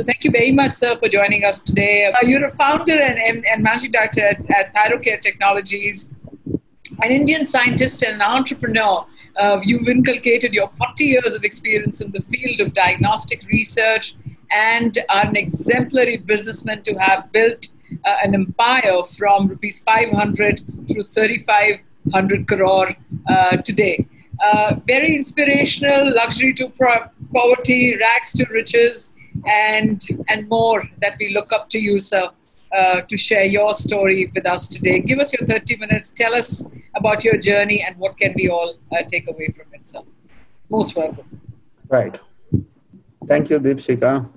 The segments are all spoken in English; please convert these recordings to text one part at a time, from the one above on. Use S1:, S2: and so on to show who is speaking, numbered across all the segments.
S1: So thank you very much, sir, for joining us today. Uh, you're a founder and, and, and managing director at, at Thyrocare Technologies, an Indian scientist and an entrepreneur. Uh, you've inculcated your 40 years of experience in the field of diagnostic research and are an exemplary businessman to have built uh, an empire from rupees 500 to 3500 crore uh, today. Uh, very inspirational, luxury to pro- poverty, rags to riches, and and more that we look up to you, sir, uh, to share your story with us today. Give us your 30 minutes. Tell us about your journey and what can we all uh, take away from it, sir. Most welcome.
S2: Right. Thank you, Deepshika.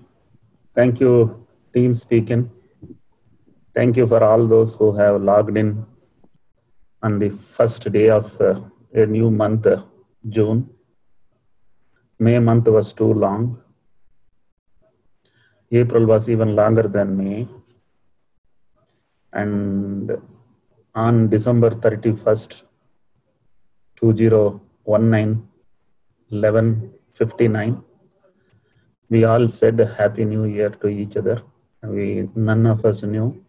S2: Thank you, team speaking. Thank you for all those who have logged in on the first day of uh, a new month, uh, June. May month was too long. April was even longer than May. And on December 31st, 2019, 1159, we all said Happy New Year to each other. We, none of us knew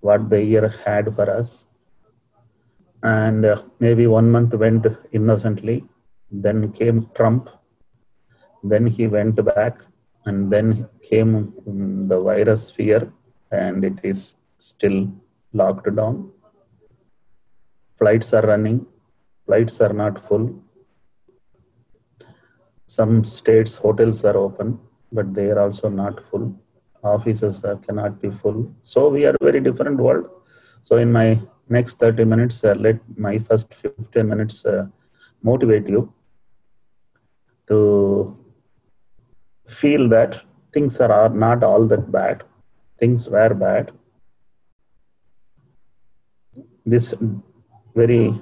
S2: what the year had for us. And uh, maybe one month went innocently. Then came Trump. Then he went back and then came the virus fear and it is still locked down. Flights are running. Flights are not full. Some states hotels are open but they are also not full. Offices uh, cannot be full. So we are very different world. So in my next 30 minutes uh, let my first 15 minutes uh, motivate you to feel that things are not all that bad. Things were bad. This very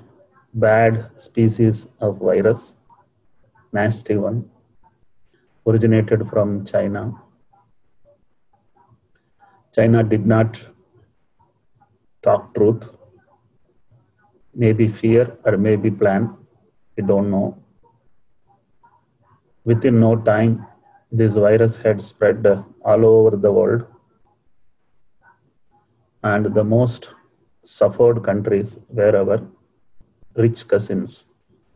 S2: bad species of virus, nasty one, originated from China. China did not talk truth, maybe fear or maybe plan, we don't know. Within no time, this virus had spread all over the world. And the most suffered countries were our rich cousins.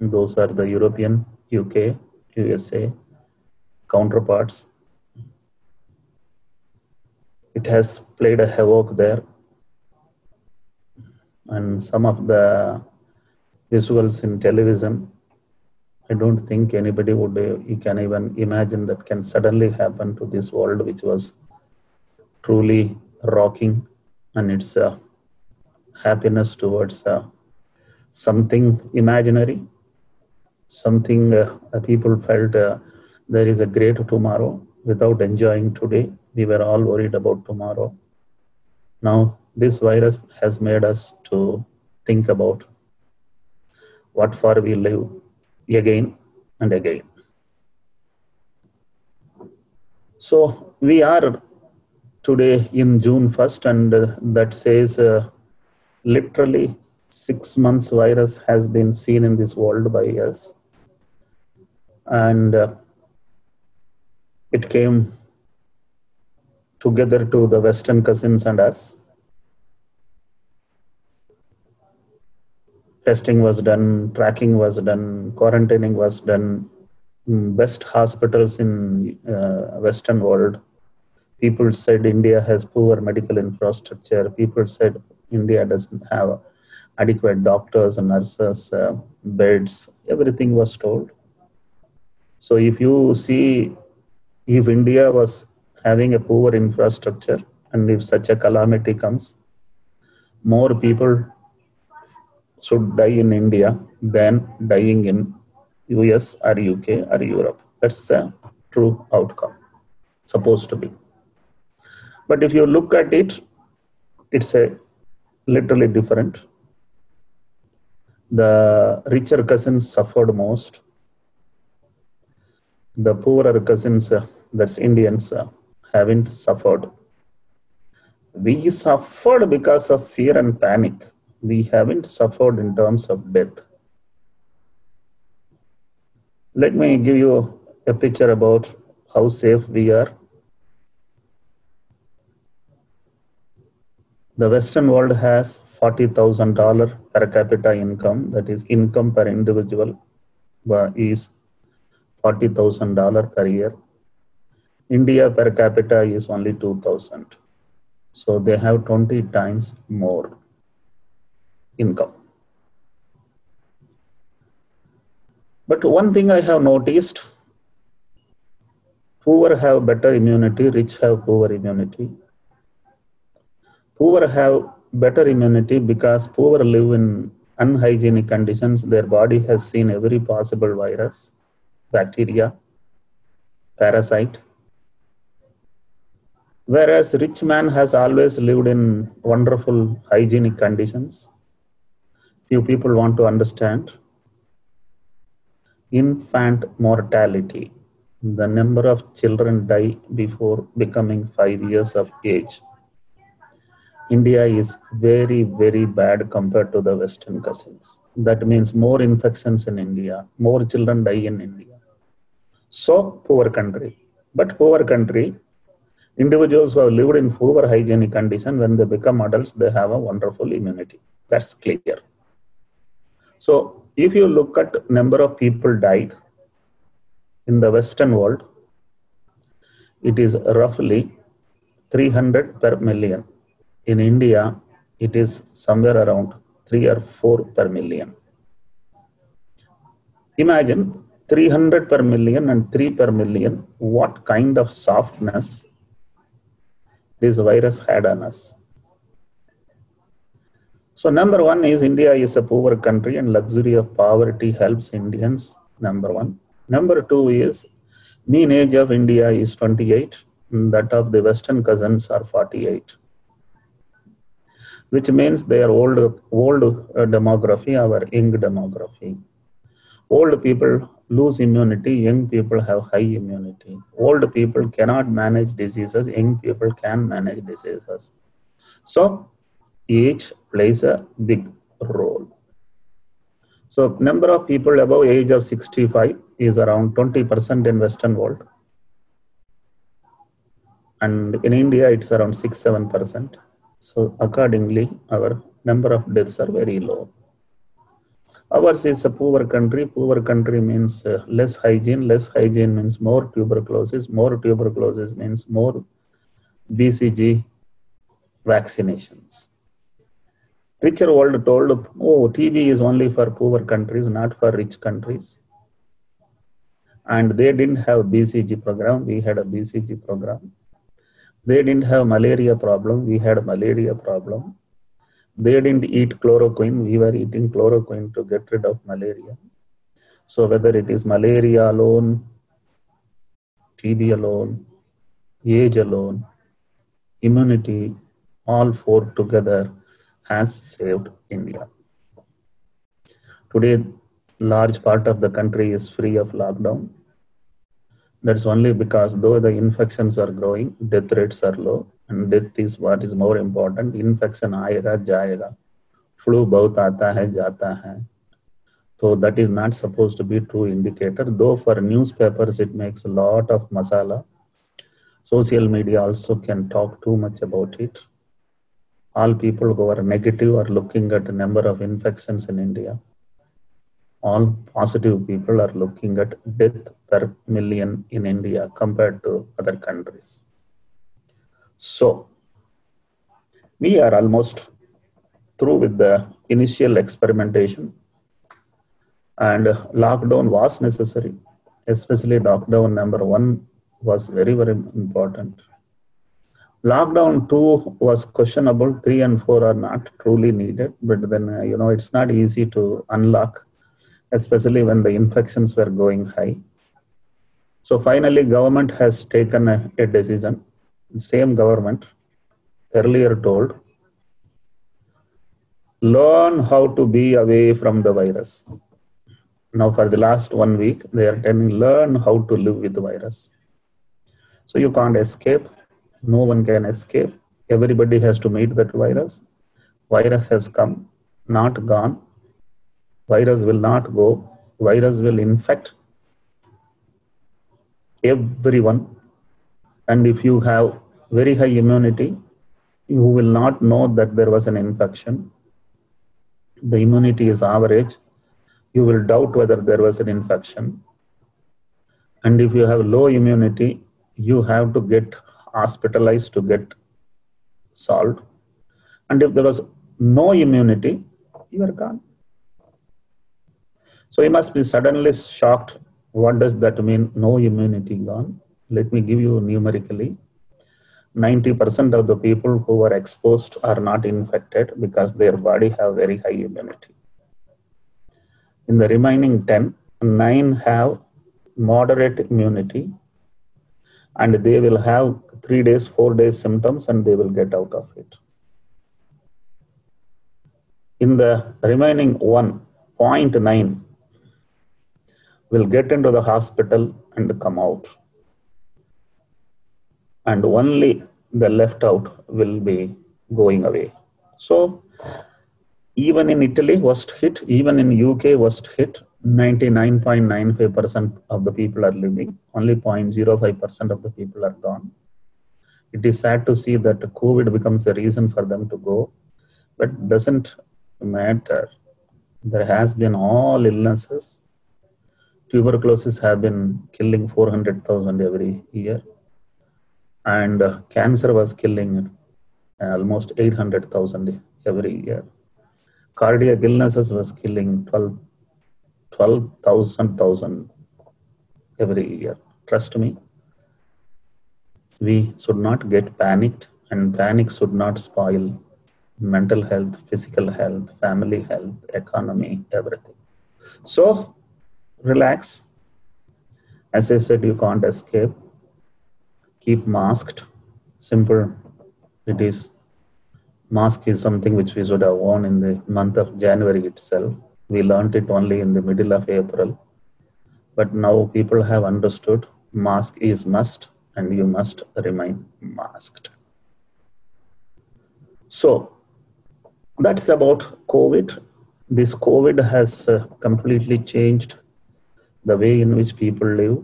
S2: Those are the european uk usa counterparts. It has played a havoc there. And some of the visuals in television I don't think anybody would, uh, you can even imagine that can suddenly happen to this world, which was truly rocking and its uh, happiness towards uh, something imaginary, something uh, people felt uh, there is a great tomorrow without enjoying today. We were all worried about tomorrow. Now, this virus has made us to think about what for we live again and again. So we are today in June 1st, and uh, that says uh, literally six months virus has been seen in this world by us. And uh, it came together to the Western cousins and us. Testing was done, tracking was done, quarantining was done. Mm, best hospitals in uh, Western world. People said India has poor medical infrastructure. People said India doesn't have adequate doctors and nurses, uh, beds. Everything was told. So if you see, if India was having a poor infrastructure and if such a calamity comes, more people should die in India than dying in US or UK or Europe. That's the true outcome, supposed to be. But if you look at it, it's a literally different. The richer cousins suffered most. The poorer cousins, uh, that's Indians, uh, haven't suffered. We suffered because of fear and panic we haven't suffered in terms of death. Let me give you a picture about how safe we are. The Western world has $40,000 per capita income, that is, income per individual uh, is $40,000 per year. India per capita is only 2,000. So they have 20 times more income. But one thing i have noticed poor have better immunity rich have poor immunity. Poor have better immunity because poor live in unhygienic conditions. Their body has seen every possible virus bacteria parasite. Whereas rich man has always lived in wonderful hygienic conditions. Few people want to understand. Infant mortality. The number of children die before becoming five years of age. India is very, very bad compared to the Western cousins. That means more infections in India, more children die in India. So, poor country. But poor country, individuals who have lived in poor hygienic condition when they become adults they have a wonderful immunity that's clear so if you look at number of people died in the western world it is roughly 300 per million. In india it is somewhere around 3 or 4 per million. Imagine 300 per million and 3 per million. What kind of softness this virus had on us. So number one is India is a poor country and luxury of poverty helps Indians, number one. Number two is mean age of India is 28, that of the Western cousins are 48. Which means they are old, old uh, demography, our young demography. Old people lose immunity, young people have high immunity. Old people cannot manage diseases, young people can manage diseases. So, age plays a big role. So, number of people above age of 65 is around 20% in Western world. And in India, it's around 6-7%. So, accordingly, our number of deaths are very low. Ours is a poor country. Poor country means uh, less hygiene. Less hygiene means more tuberculosis. More tuberculosis means more BCG vaccinations. Richer world told, oh, TB is only for poor countries, not for rich countries. And they didn't have BCG program. We had a BCG program. They didn't have malaria problem. We had malaria problem they didn't eat chloroquine we were eating chloroquine to get rid of malaria so whether it is malaria alone tb alone age alone immunity all four together has saved India. Today, large part of the country is free of lockdown. That's only because though the infections are growing, death rates are low, and death is what is more important. Infection aayega jayega, flu bahut aata hai jata hai. So that is not supposed to be true indicator. Though for newspapers it makes a lot of masala. Social media also can talk too much about it. All people who are negative are looking at the number of infections in India all positive people are looking at death per million in India compared to other countries. So, we are almost through with the initial experimentation and lockdown was necessary, especially lockdown number one was very, very important. Lockdown two was questionable, three and four are not truly needed, but then, uh, you know, it's not easy to unlock especially when the infections were going high. So finally, government has taken a, a decision. Same government earlier told, learn how to be away from the virus. Now, for the last one week, they are telling learn how to live with the virus. So you can't escape. No one can escape. Everybody has to meet that virus. Virus has come, not gone virus will not go virus will infect everyone and if you have very high immunity you will not know that there was an infection. The immunity is average. You will doubt whether there was an infection. And if you have low immunity, you have to get hospitalized to get solved. And if there was no immunity, you are gone. So you must be suddenly shocked. What does that mean? No immunity gone. Let me give you numerically. 90% of the people who were exposed are not infected because their body have very high immunity. In the remaining 10, 9 have moderate immunity and they will have 3 days, 4 days symptoms and they will get out of it. In the remaining 1.9 will get into the hospital and come out and only the left out will be going away. So even in Italy, worst hit, even in UK, worst hit, 99.95% of the people are living, only 0.05% of the people are gone. It is sad to see that COVID becomes a reason for them to go, but doesn't matter. There has been all illnesses. Tuberculosis have been killing 400,000 every year and uh, cancer was killing almost 800,000 every year. Cardiac illnesses was killing 12, 12,000 every year. Trust me, we should not get panicked and panic should not spoil mental health, physical health, family health, economy, everything. So relax. As I said, you can't escape. Keep masked. Simple. It is mask is something which we should have worn in the month of january itself. We learned it only in the middle of april. But now people have understood mask is must and you must remain masked so that's about covid this covid has uh, completely changed the way in which people live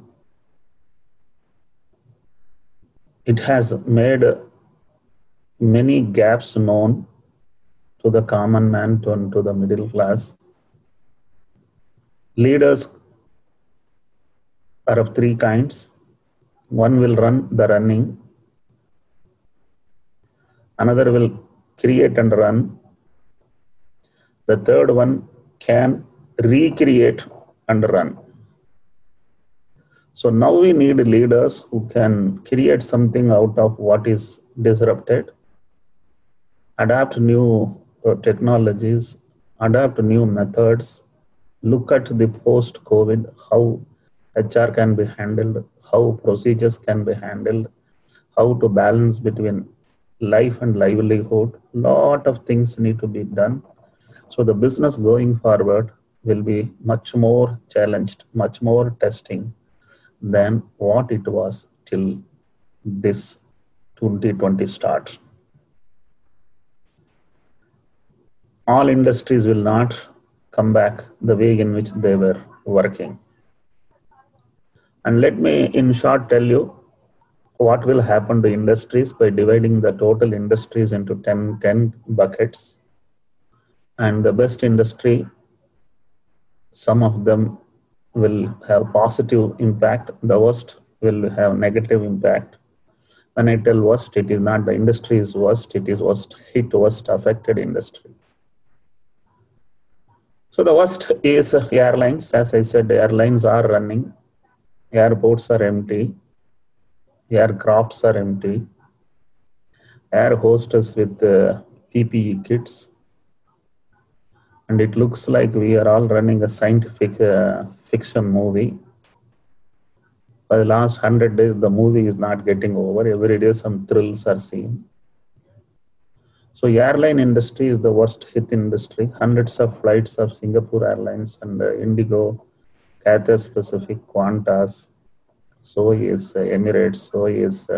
S2: it has made many gaps known to the common man to, to the middle class. Leaders are of three kinds. One will run the running, another will create and run, the third one can recreate and run. So now we need leaders who can create something out of what is disrupted, adapt new uh, technologies, adapt new methods, look at the post COVID, how HR can be handled, how procedures can be handled, how to balance between life and livelihood. Lot of things need to be done. So the business going forward will be much more challenged, much more testing than what it was till this 2020 start. All industries will not come back the way in which they were working. And let me, in short, tell you what will happen to industries by dividing the total industries into 10, 10 buckets. And the best industry, some of them will have positive impact the worst will have negative impact. When i tell worst it is not the industry is worst it is worst hit worst affected industry. So the worst is airlines. As i said airlines are running airports are empty aircrafts are empty air hostess with uh, ppe kits and it looks like we are all running a scientific uh, fiction movie. For the last hundred days, the movie is not getting over. Every day, some thrills are seen. So, airline industry is the worst hit industry. Hundreds of flights of Singapore Airlines and uh, Indigo, Cathay Pacific Qantas, so is uh, Emirates, so is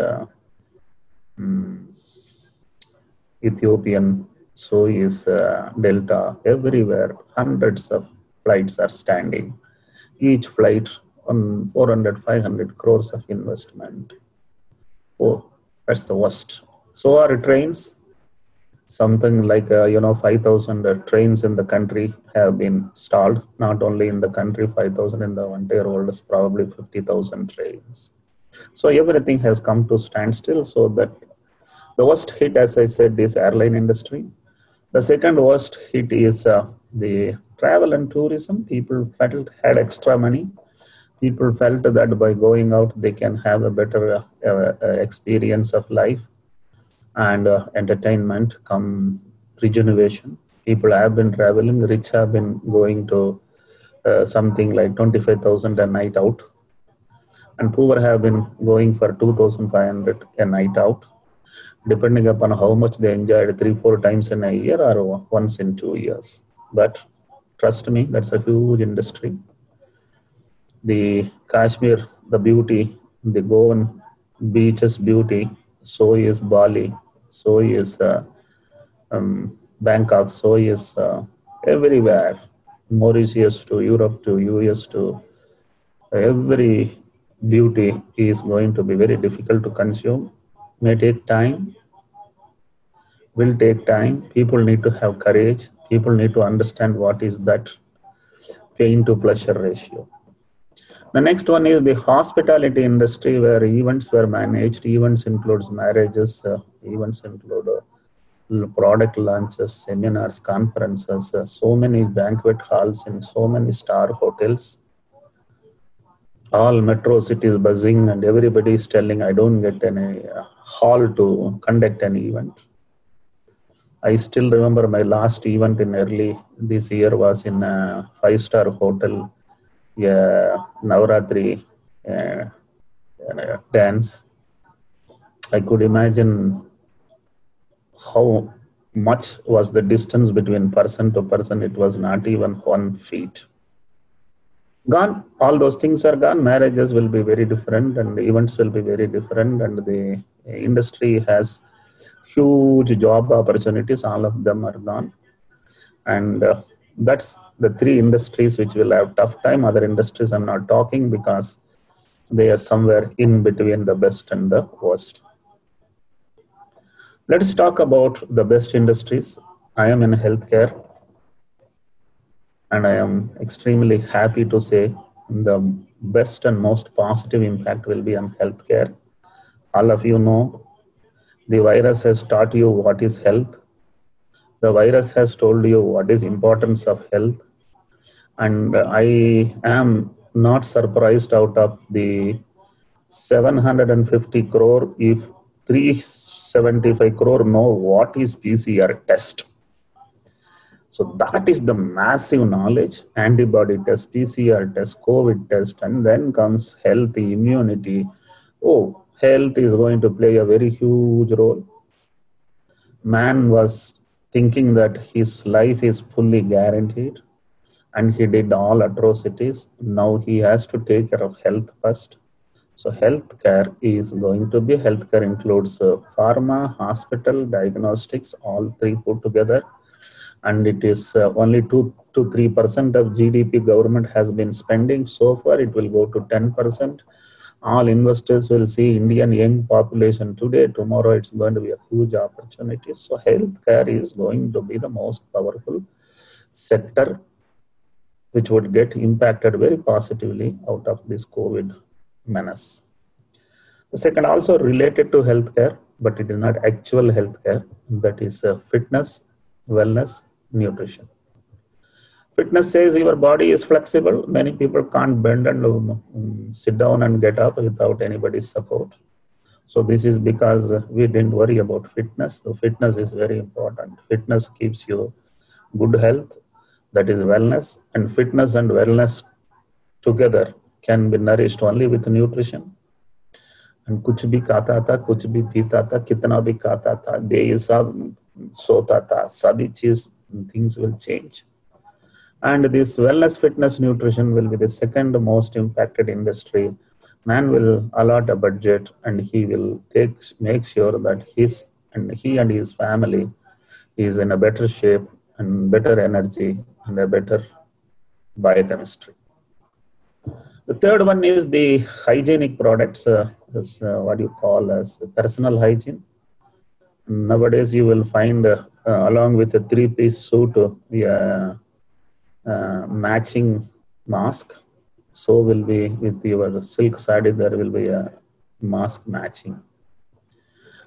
S2: um, Ethiopian, so is uh, Delta. Everywhere, hundreds of flights are standing each flight on 400, 500 crores of investment. Oh, that's the worst. So are trains. Something like uh, you know 5000 uh, trains in the country have been stalled. Not only in the country 5000 in the entire world is probably 50000 trains. So everything has come to standstill so that the worst hit as i said is airline industry. The second worst hit is uh, the travel and tourism. People felt had extra money. People felt that by going out they can have a better uh, uh, experience of life and uh, entertainment come regeneration. People have been traveling, rich have been going to uh, something like 25,000 a night out, and poor have been going for 2,500 a night out, depending upon how much they enjoyed three, four times in a year or once in two years. But trust me, that's a huge industry. The Kashmir, the beauty, the Goan beaches beauty, so is Bali, so is uh, um, Bangkok, so is uh, everywhere, Mauritius to Europe to US to every beauty is going to be very difficult to consume, may take time, will take time. People need to have courage. People need to understand what is that pain to pleasure ratio. The next one is the hospitality industry where events were managed. Events includes marriages, uh, events include uh, product launches, seminars, conferences, uh, so many banquet halls in so many star hotels. All metro cities buzzing and everybody is telling, I don't get any uh, hall to conduct an event. I still remember my last event in early this year was in a five star hotel Navaratri dance, I could imagine how much was the distance between person to person. It was not even one feet. Gone. All those things are gone. Marriages will be very different, and events will be very different, and the industry has huge job opportunities. All of them are gone, and uh, that's the three industries which will have tough time. Other industries i'm not talking because they are somewhere in between the best and the worst. Let's talk about the best industries. I am in healthcare and i am extremely happy to say the best and most positive impact will be on healthcare. All of you know the virus has taught you what is health the virus has told you what is importance of health. And i am not surprised out of the 750 crore if 375 crore know what is pcr test. So that is the massive knowledge. Antibody test pcr test covid test and then comes health immunity. Oh health is going to play a very huge role. Man was thinking that his life is fully guaranteed and he did all atrocities. Now he has to take care of health first. So healthcare is going to be healthcare includes uh, pharma, hospital, diagnostics, all three put together. And it is uh, only two to three percent of GDP government has been spending so far. It will go to ten percent all investors will see Indian young population today. Tomorrow, it's going to be a huge opportunity. So, healthcare is going to be the most powerful sector which would get impacted very positively out of this COVID menace. The second, also related to healthcare, but it is not actual healthcare, that is uh, fitness, wellness, nutrition. Fitness says your body is flexible. Many people can't bend and um, sit down and get up without anybody's support. So this is because we didn't worry about fitness. So fitness is very important. Fitness keeps you good health, that is wellness, and fitness and wellness together can be nourished only with nutrition. And कुछ भी खाता था कुछ भी पीता था कितना भी खाता था बेहिसाब सोता था सभी चीज things will change and this wellness, fitness, nutrition will be the second most impacted industry. Man will allot a budget and he will take make sure that his and he and his family is in a better shape and better energy and a better biochemistry. The third one is the hygienic products, uh, this, uh, what you call as personal hygiene. nowadays you will find uh, along with a three-piece suit uh, uh, matching mask. So will be with your silk sari, there will be a mask matching.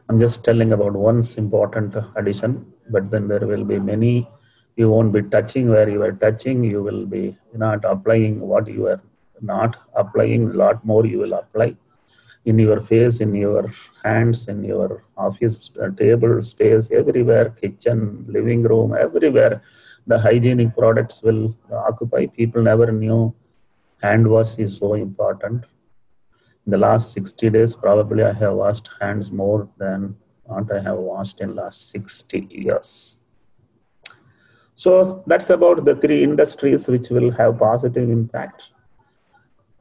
S2: I'm just telling about one important addition, but then there will be many. You won't be touching where you are touching. You will be not applying what you are not applying. A lot more you will apply in your face, in your hands, in your office uh, table space, everywhere, kitchen, living room, everywhere. The hygienic products will occupy. People never knew hand wash is so important. In the last 60 days, probably I have washed hands more than what I have washed in last 60 years. So that's about the three industries which will have positive impact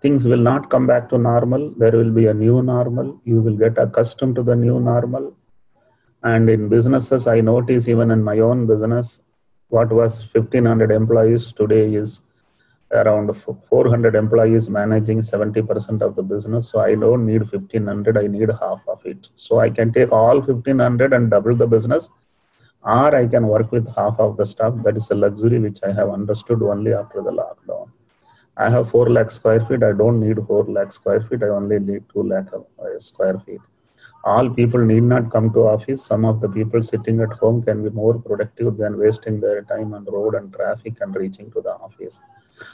S2: things will not come back to normal. There will be a new normal. You will get accustomed to the new normal. And in businesses, I notice even in my own business, what was 1500 employees today is around 400 employees managing 70% of the business. So I don't need 1500, I need half of it. So I can take all 1500 and double the business, or I can work with half of the staff That is a luxury which I have understood only after the lockdown. I have 4 lakh square feet. I don't need 4 lakh square feet. I only need 2 lakh square feet. All people need not come to office. Some of the people sitting at home can be more productive than wasting their time on road and traffic and reaching to the office.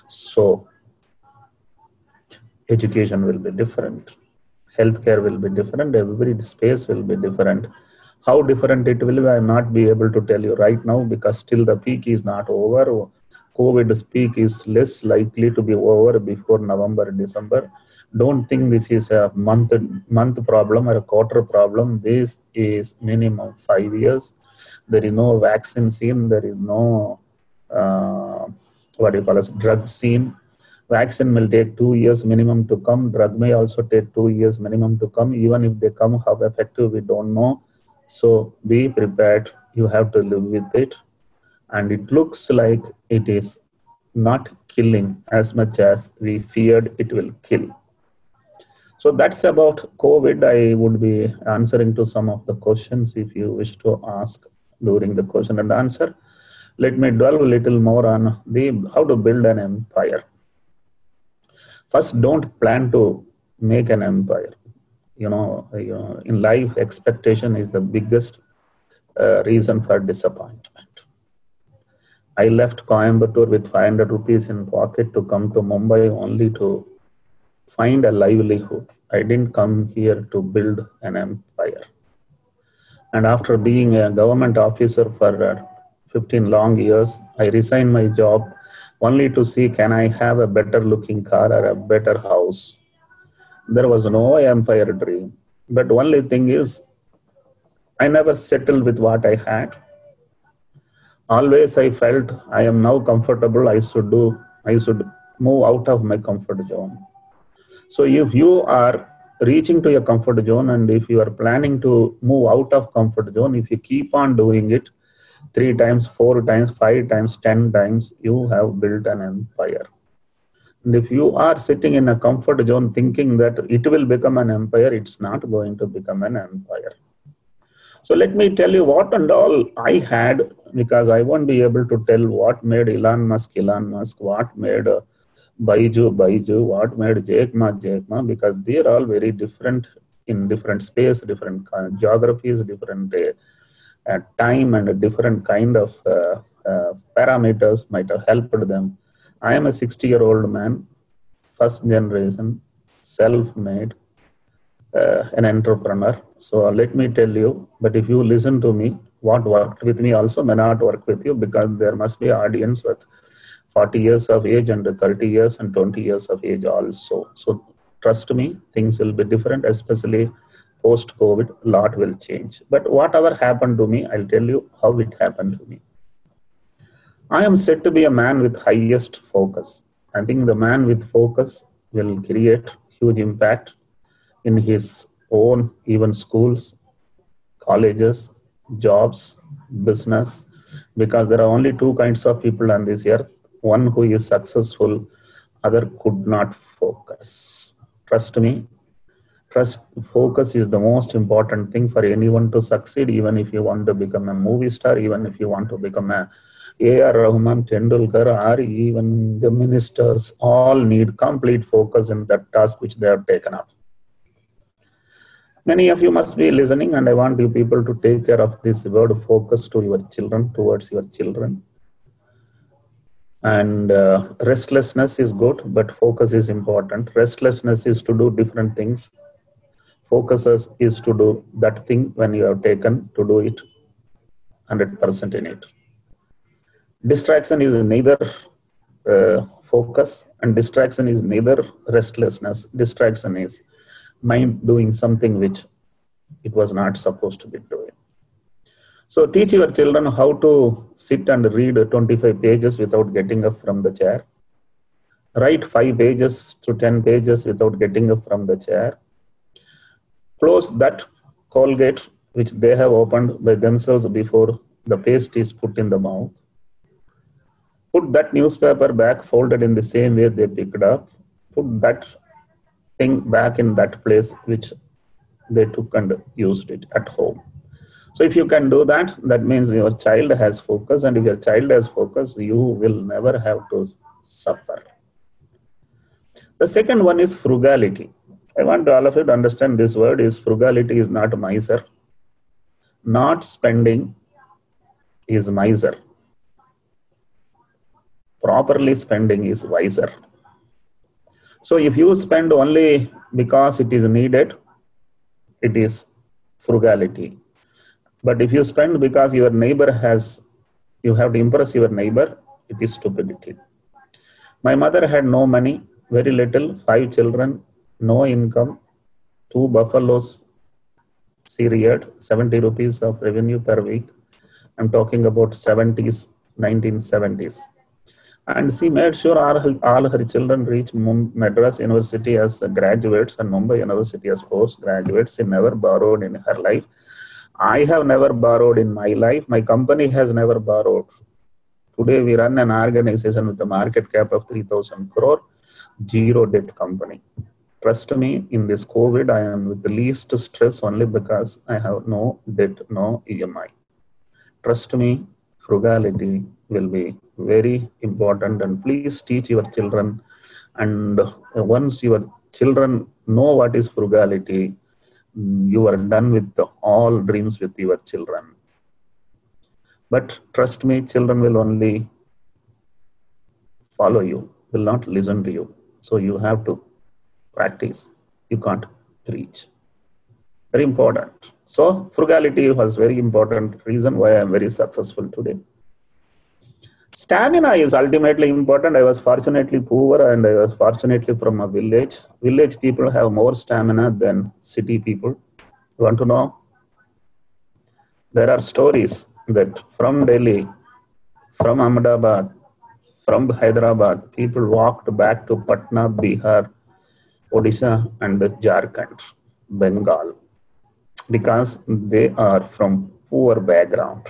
S2: So, education will be different. Healthcare will be different. Every space will be different. How different it will be, I will not be able to tell you right now because still the peak is not over COVID peak is less likely to be over before November, December. Don't think this is a month month problem or a quarter problem. This is minimum five years. There is no vaccine scene. There is no uh, what do you call it drug scene. Vaccine will take two years minimum to come. Drug may also take two years minimum to come. Even if they come, how effective we don't know. So be prepared. You have to live with it and it looks like it is not killing as much as we feared it will kill. So that's about COVID. I would be answering to some of the questions if you wish to ask during the question and answer. Let me dwell a little more on the how to build an empire. First, don't plan to make an empire. You know, you know in life, expectation is the biggest uh, reason for disappointment I left Coimbatore with 500 rupees in pocket to come to Mumbai only to find a livelihood. I didn't come here to build an empire. And after being a government officer for uh, 15 long years, I resigned my job only to see can I have a better looking car or a better house. There was no empire dream. But only thing is, I never settled with what I had always I felt I am now comfortable. I should do, I should move out of my comfort zone. So if you are reaching to your comfort zone and if you are planning to move out of comfort zone, if you keep on doing it three times, four times, five times, ten times, you have built an empire. And if you are sitting in a comfort zone thinking that it will become an empire, it's not going to become an empire. So let me tell you what and all I had because I won't be able to tell what made Elon Musk Elon Musk, what made uh, Byju Byju, what made Jack Ma Jack Ma, because they're all very different in different space, different geographies, different uh, uh, time, and a different kind of uh, uh, parameters might have helped them. I am a 60 year old man, first generation, self made, uh, an entrepreneur. So let me tell you, but if you listen to me, what worked with me also may not work with you because there must be audience with 40 years of age and 30 years and 20 years of age also. So trust me things will be different especially post covid a lot will change. But whatever happened to me i'll tell you how it happened to me. I am said to be a man with highest focus. I think the man with focus will create huge impact in his own even schools colleges jobs, business, because there are only two kinds of people on this earth one who is successful, other could not focus. Trust me. trust focus is the most important thing for anyone to succeed even if you want to become a movie star even if you want to become a A.R. Rahman, Tendulkar, or even the ministers all need complete focus in that task which they have taken up. Many of you must be listening, and I want you people to take care of this word focus to your children, towards your children. And uh, restlessness is good, but focus is important. Restlessness is to do different things. Focus is to do that thing when you have taken to do it 100% in it distraction is neither uh, focus and distraction is neither restlessness distraction is mind doing something which it was not supposed to be doing. So teach your children how to sit and read 25 pages without getting up from the chair. Write 5 pages to 10 pages without getting up from the chair. Close that colgate which they have opened by themselves before the paste is put in the mouth. Put that newspaper back folded in the same way they picked up. Put that thing back in that place which they took and used it at home. So if you can do that that means your child has focus and if your child has focus you will never have to suffer. The second one is frugality. I want all of you to understand this word is frugality is not miser. Not spending is miser. Properly spending is wiser. So if you spend only because it is needed, it is frugality. But if you spend because your neighbor has, you have to impress your neighbor, it is stupidity. My mother had no money, very little, five children, no income, two buffaloes, seried, 70 rupees of revenue per week. I'm talking about 70s, 1970s and she made sure all her, all her children reach Madras University as graduates and Mumbai University as postgraduates. She never borrowed in her life. I have never borrowed in my life. My company has never borrowed. Today we run an organization with a market cap of 3000 crore, zero debt company. Trust me, in this COVID, I am with the least stress only because I have no debt, no EMI. Trust me, frugality will be very important. And please teach your children. And once your children know what is frugality you are done with all dreams with your children. But trust me children will only follow you will not listen to you. So you have to practice. You can't preach very important so frugality was very important reason why i'm very successful today stamina is ultimately important. I was fortunately poor and I was fortunately from a village. Village people have more stamina than city people. You want to know? There are stories that from Delhi, from Ahmedabad, from Hyderabad, people walked back to Patna, Bihar, Odisha, and Jharkhand, Bengal, because they are from poor background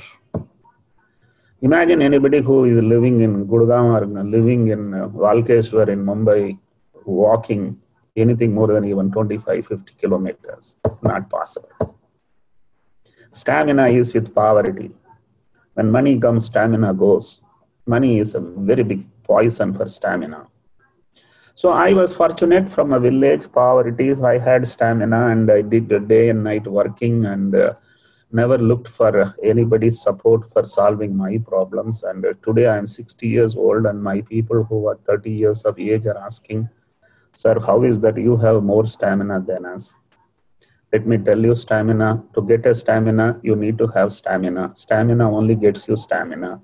S2: Imagine anybody who is living in Gurgaon or living in uh, Walkeshwar in Mumbai walking anything more than even 25, 50 kilometers. Not possible. Stamina is with poverty. When money comes, stamina goes. Money is a very big poison for stamina. So I was fortunate from a village poverty. I had stamina and I did day and night working and uh, never looked for anybody's support for solving my problems. And today I am 60 years old, and my people who are 30 years of age are asking, Sir, how is that you have more stamina than us? Let me tell you, stamina, to get a stamina, you need to have stamina. Stamina only gets you stamina.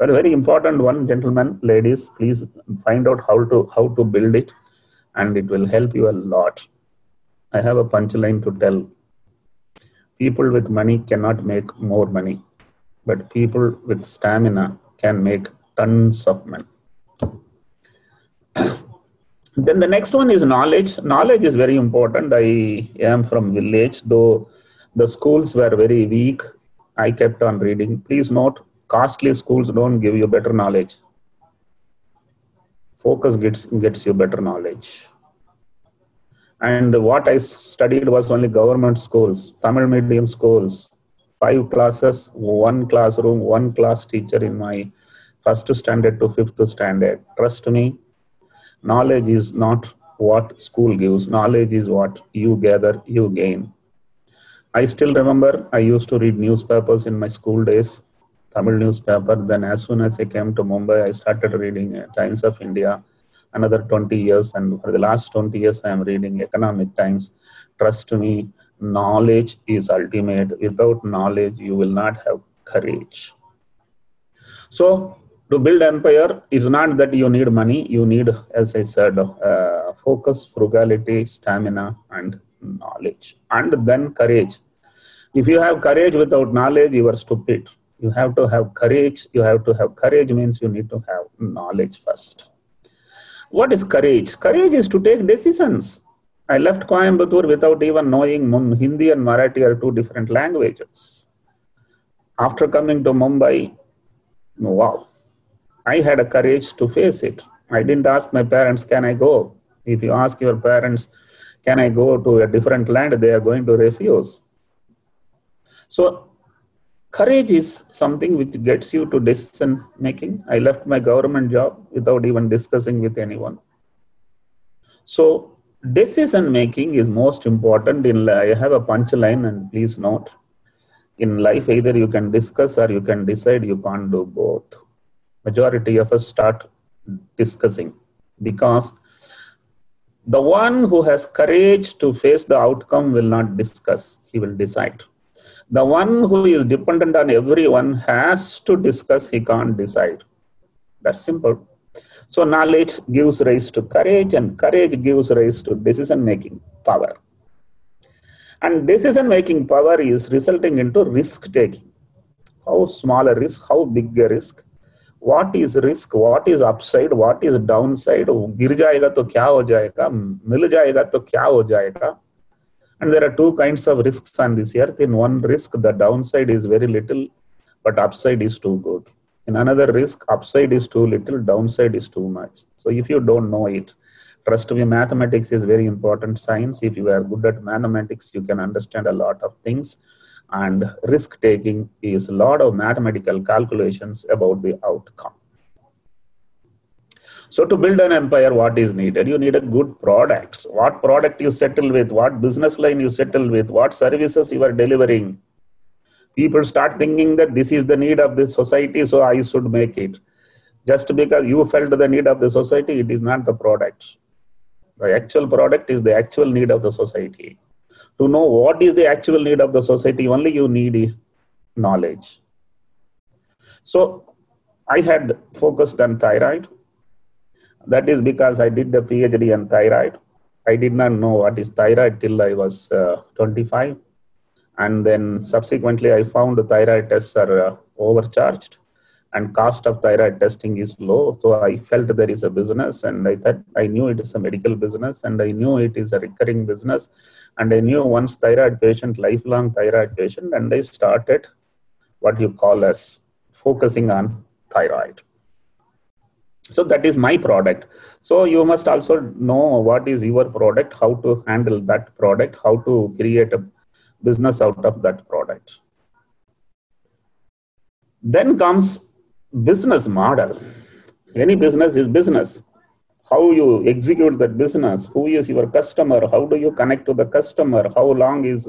S2: But very important one, gentlemen, ladies, please find out how to how to build it, and it will help you a lot. I have a punchline to tell people with money cannot make more money, but people with stamina can make tons of money. then the next one is knowledge. Knowledge is very important. I am from village, though the schools were very weak. I kept on reading. Please note, costly schools don't give you better knowledge. Focus gets, gets you better knowledge. And what I studied was only government schools, Tamil medium schools, five classes, one classroom, one class teacher in my first standard to fifth standard. Trust me, knowledge is not what school gives, knowledge is what you gather, you gain. I still remember I used to read newspapers in my school days, Tamil newspaper. Then, as soon as I came to Mumbai, I started reading uh, Times of India. Another 20 years, and for the last 20 years, I am reading Economic Times. Trust me, knowledge is ultimate. Without knowledge, you will not have courage. So, to build empire is not that you need money. You need, as I said, uh, focus, frugality, stamina, and knowledge and then courage if you have courage without knowledge you are stupid you have to have courage. You have to have courage means you need to have knowledge first. What is courage? Courage is to take decisions. I left coimbatore without even knowing hindi and marathi are two different languages. After coming to mumbai wow i had a courage to face it. I didn't ask my parents can i go? If you ask your parents can I go to a different land? They are going to refuse. So, courage is something which gets you to decision making. I left my government job without even discussing with anyone. So, decision making is most important in i have a punchline and please note in life either you can discuss or you can decide you can't do both majority of us start discussing because the one who has courage to face the outcome will not discuss, he will decide The one who is dependent on everyone has to discuss, he can't decide. That's simple. So, knowledge gives rise to courage, and courage gives rise to decision making power. And decision making power is resulting into risk taking. How small a risk, how big a risk, what is risk what is upside what is downside गिर जाएगा तो क्या हो जाएगा मिल जाएगा तो क्या हो जाएगा and there are two kinds of risks on this earth. In one risk the downside is very little but upside is too good. In another risk upside is too little downside is too much. So if you don't know it trust me mathematics is very important science. If you are good at mathematics you can understand a lot of things. And risk taking is a lot of mathematical calculations about the outcome so to build an empire what is needed? You need a good product. What product you settle with what business line you settle with what services you are delivering. People start thinking that this is the need of the society so i should make it. Just because you felt the need of the society it is not the product. The actual product is the actual need of the society. To know what is the actual need of the society only you need knowledge. So i had focused on thyroid that is because i did the phd on thyroid. I did not know what is thyroid till i was uh, 25 and then subsequently i found the thyroid tests are uh, overcharged and cost of thyroid testing is low. So i felt there is a business and i thought i knew it is a medical business and i knew it is a recurring business. And i knew once thyroid patient lifelong thyroid patient and i started what you call as focusing on thyroid so that is my product so you must also know what is your product how to handle that product how to create a business out of that product then comes business model. Any business is business. How you execute that business, who is your customer, how do you connect to the customer, how long is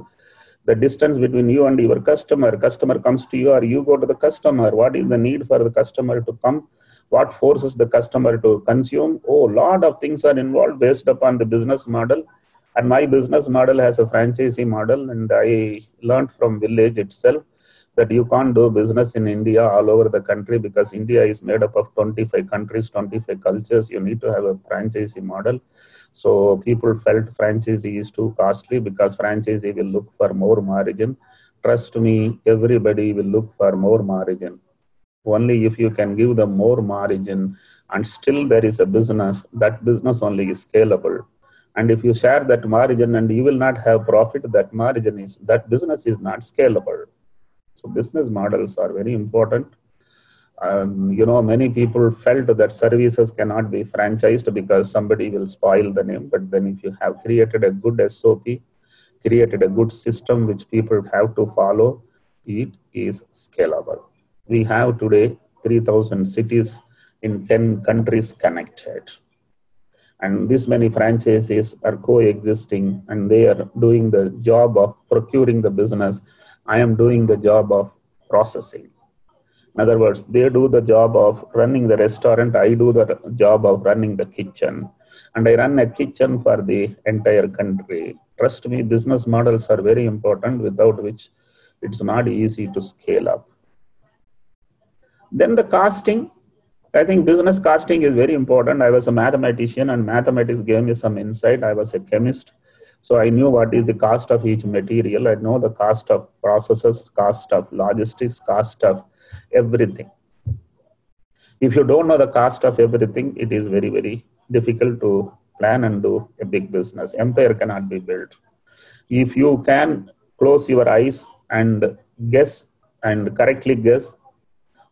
S2: the distance between you and your customer, customer comes to you or you go to the customer, what is the need for the customer to come, what forces the customer to consume. Oh, lot of things are involved based upon the business model. And my business model has a franchisee model, and I learned from village itself that you can't do business in India all over the country because India is made up of 25 countries, 25 cultures. You need to have a franchisee model. So people felt franchisee is too costly because franchisee will look for more margin. Trust me, everybody will look for more margin. Only if you can give them more margin and still there is a business, that business only is scalable. And if you share that margin and you will not have profit, that margin is that business is not scalable so business models are very important. um, you know, many people felt that services cannot be franchised because somebody will spoil the name. But then, if you have created a good SOP, created a good system which people have to follow, it is scalable. We have today 3,000 cities in 10 countries connected. And this many franchises are coexisting and they are doing the job of procuring the business. I am doing the job of processing in other words, they do the job of running the restaurant, I do the job of running the kitchen, and I run a kitchen for the entire country. Trust me, business models are very important, without which it's not easy to scale up. Then the casting, I think business casting is very important. I was a mathematician, and mathematics gave me some insight. I was a chemist. So I knew what is the cost of each material. I know the cost of processes, cost of logistics, cost of everything. If you don't know the cost of everything, it is very, very difficult to plan and do a big business. Empire cannot be built. If you can close your eyes and guess and correctly guess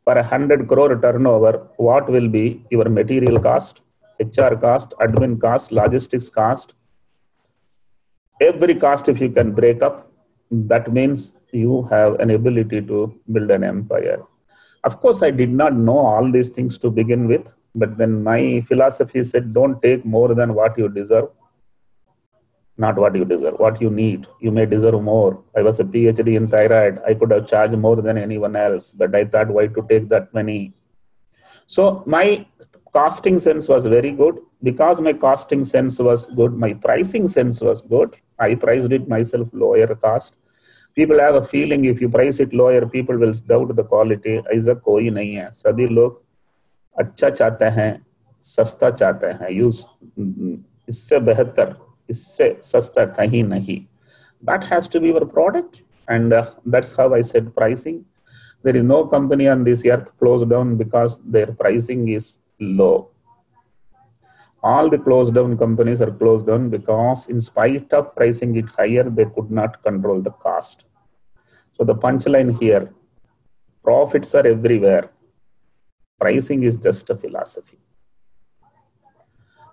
S2: for a hundred crore turnover, what will be your material cost, HR cost, admin cost, logistics cost, every cost if you can break up, that means you have an ability to build an empire. Of course, I did not know all these things to begin with, but then my philosophy said don't take more than what you deserve, not what you deserve, what you need. You may deserve more. I was a PhD in thyroid. I could have charged more than anyone else, but I thought, why to take that money? So my costing sense was very good. Because my costing sense was good, my pricing sense was good. I priced it myself lower cost people have a feeling if you price it lower people will doubt the quality ऐसा कोई नहीं है सभी लोग अच्छा चाहते हैं सस्ता चाहते हैं यूज इससे बेहतर isse sasta kahi nahi. That has to be your product, and uh, that's how I said pricing. There is no company on this earth closed down because their pricing is low. All the closed down companies are closed down because, in spite of pricing it higher, they could not control the cost. So, the punchline here profits are everywhere, pricing is just a philosophy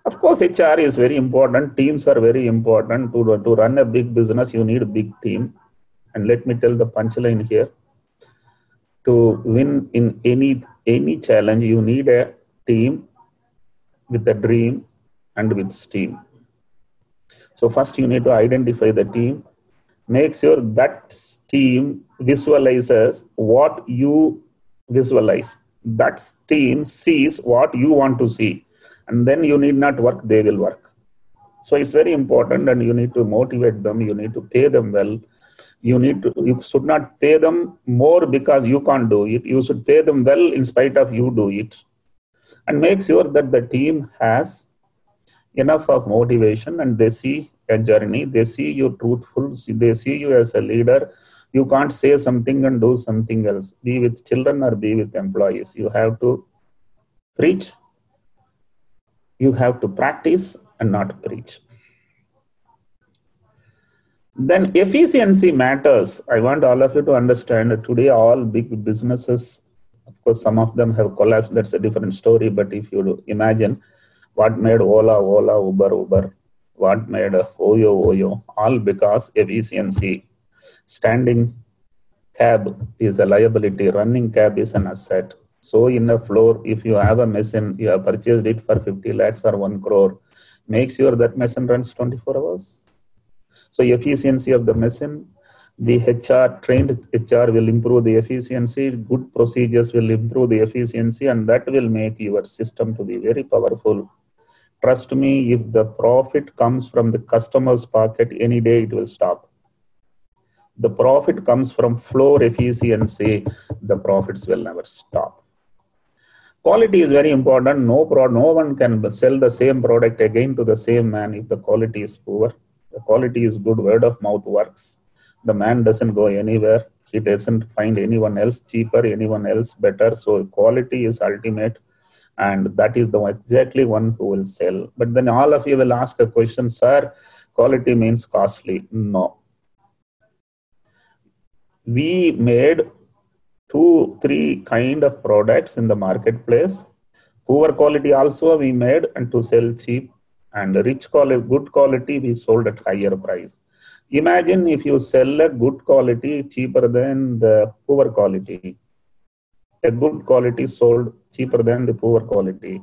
S2: of course hr is very important teams are very important to, to run a big business you need a big team and let me tell the punchline here to win in any any challenge you need a team with a dream and with steam. So first you need to identify the team. Make sure that team visualizes what you visualize. That team sees what you want to see. And then you need not work, they will work. So it's very important and you need to motivate them. You need to pay them well. You need to, you should not pay them more because you can't do it. You should pay them well in spite of you do it and make sure that the team has enough of motivation and they see a journey they see you truthful they see you as a leader you can't say something and do something else be with children or be with employees you have to preach you have to practice and not preach then efficiency matters i want all of you to understand today all big businesses of course, some of them have collapsed. That's a different story. But if you imagine what made Ola, Ola, Uber, Uber, what made Oyo, Oyo, all because efficiency. Standing cab is a liability, running cab is an asset. So, in a floor, if you have a machine, you have purchased it for 50 lakhs or 1 crore, make sure that machine runs 24 hours. So, efficiency of the machine the HR, trained HR will improve the efficiency, good procedures will improve the efficiency, and that will make your system to be very powerful. Trust me, if the profit comes from the customer's pocket, any day it will stop. The profit comes from floor efficiency, the profits will never stop. Quality is very important. No, pro- no one can sell the same product again to the same man if the quality is poor. The quality is good, word of mouth works. The man doesn't go anywhere. He doesn't find anyone else cheaper anyone else better. So quality is ultimate. And that is the exactly one who will sell. But then all of you will ask a question sir quality means costly. No. We made two, three kind of products in the marketplace. Poor quality also we made and to sell cheap and rich quality, good quality we sold at higher price. Imagine if you sell a good quality cheaper than the poor quality. A good quality sold cheaper than the poor quality.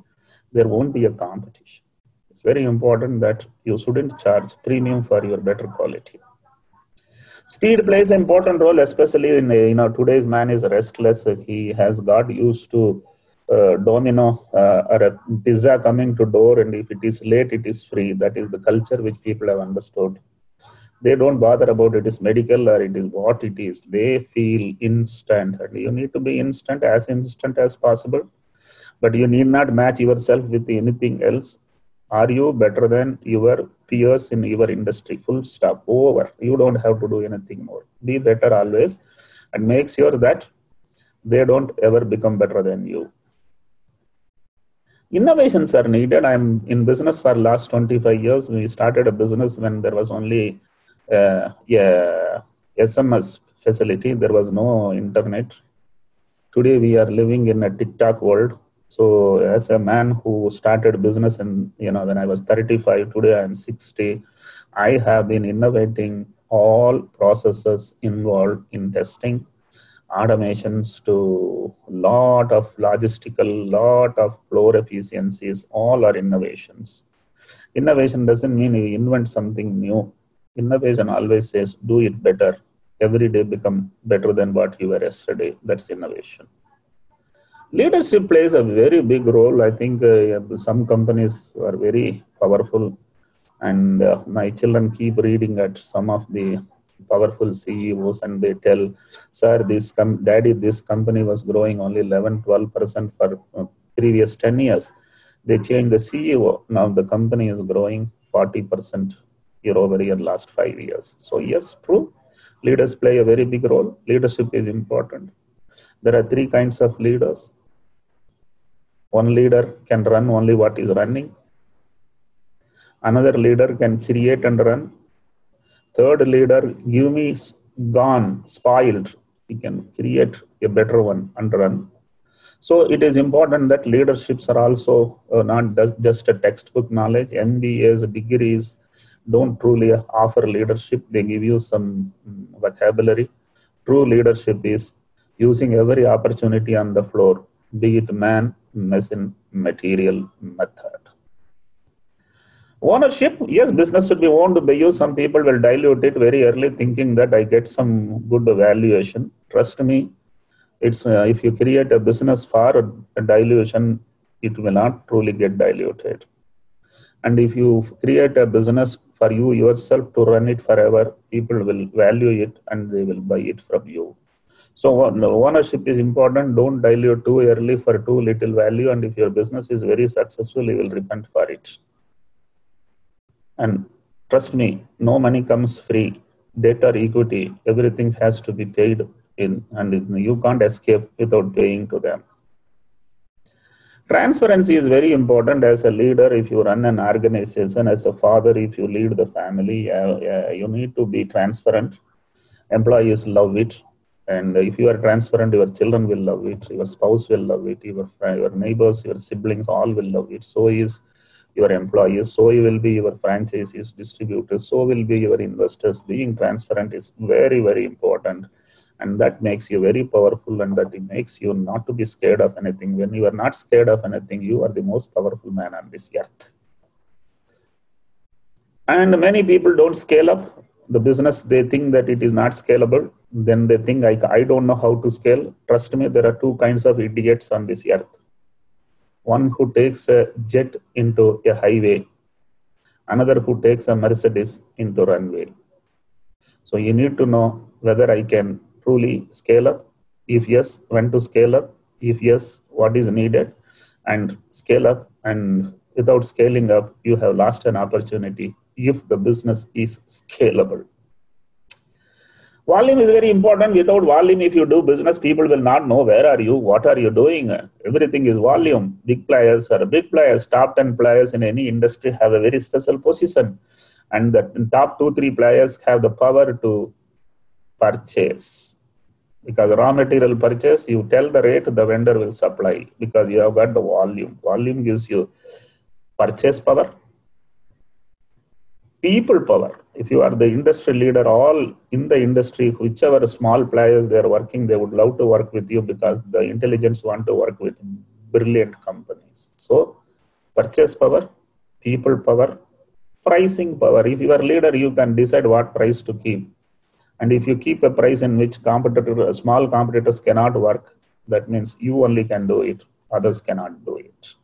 S2: There won't be a competition. It's very important that you shouldn't charge premium for your better quality. Speed plays an important role, especially in you know today's man is restless. He has got used to uh, domino uh, or a pizza coming to door, and if it is late, it is free. That is the culture which people have understood. They don't bother about it is medical or it is what it is. They feel instant, and you need to be instant as instant as possible. But you need not match yourself with anything else are you better than your peers in your industry? Full stop. Over. You don't have to do anything more. Be better always. And make sure that they don't ever become better than you. Innovations are needed. I'm in business for last 25 years. We started a business when there was only uh, yeah, sms facility. There was no internet. Today we are living in a tiktok world so as a man who started business and you know when I was 35, today I'm 60, I have been innovating all processes involved in testing, automations to lot of logistical, lot of floor efficiencies, all are innovations. Innovation doesn't mean you invent something new. Innovation always says do it better. Every day become better than what you were yesterday. That's innovation leadership plays a very big role. I think uh, some companies are very powerful, and uh, my children keep reading at some of the powerful CEOs, and they tell, "Sir, this com- daddy, this company was growing only 11, 12 percent for uh, previous 10 years. They changed the CEO. Now the company is growing 40 percent year over year last five years. So yes, true. Leaders play a very big role. Leadership is important. There are three kinds of leaders one leader can run only what is running. Another leader can create and run. Third leader, give me gone, spoiled. He can create a better one and run. So it is important that leaderships are also uh, not just a textbook knowledge. MBAs, degrees don't truly offer leadership. They give you some mm, vocabulary. True leadership is using every opportunity on the floor, be it man, machine material method. Ownership, yes, business should be owned by you. Some people will dilute it very early, thinking that I get some good valuation. Trust me, it's uh, if you create a business for a dilution, it will not truly get diluted. And if you create a business for you yourself to run it forever, people will value it and they will buy it from you. So ownership is important. Don't dilute too early for too little value. And if your business is very successful, you will repent for it. And trust me, no money comes free. Debt or equity, everything has to be paid in, and you can't escape without paying to them. Transparency is very important as a leader. If you run an organization, as a father, if you lead the family, uh, uh, you need to be transparent. Employees love it and if you are transparent, your children will love it, your spouse will love it, your, your neighbors, your siblings, all will love it. So is your employees, so will be your franchisees, distributors, so will be your investors. Being transparent is very, very important. And that makes you very powerful and that it makes you not to be scared of anything. When you are not scared of anything, you are the most powerful man on this earth. And many people don't scale up the business they think that it is not scalable then they think I, I don't know how to scale. Trust me there are two kinds of idiots on this earth. One who takes a jet into a highway another who takes a mercedes into runway. So you need to know whether i can truly scale up. If yes when to scale up? If yes what is needed? And scale up and without scaling up you have lost an opportunity if the business is scalable. Volume is very important. Without volume, if you do business, people will not know where are you, what are you doing. Everything is volume. Big players are big players. Top 10 players in any industry have a very special position. And the top two, three players have the power to purchase. because raw material purchase, you tell the rate, the vendor will supply because you have got the volume. Volume gives you purchase power, people power. If you are the industry leader, all in the industry, whichever small players they are working, they would love to work with you because the intelligence want to work with brilliant companies. So, purchase power, people power, pricing power. If you are leader, you can decide what price to keep. And if you keep a price in which competitor, small competitors cannot work, that means you only can do it. Others cannot do it.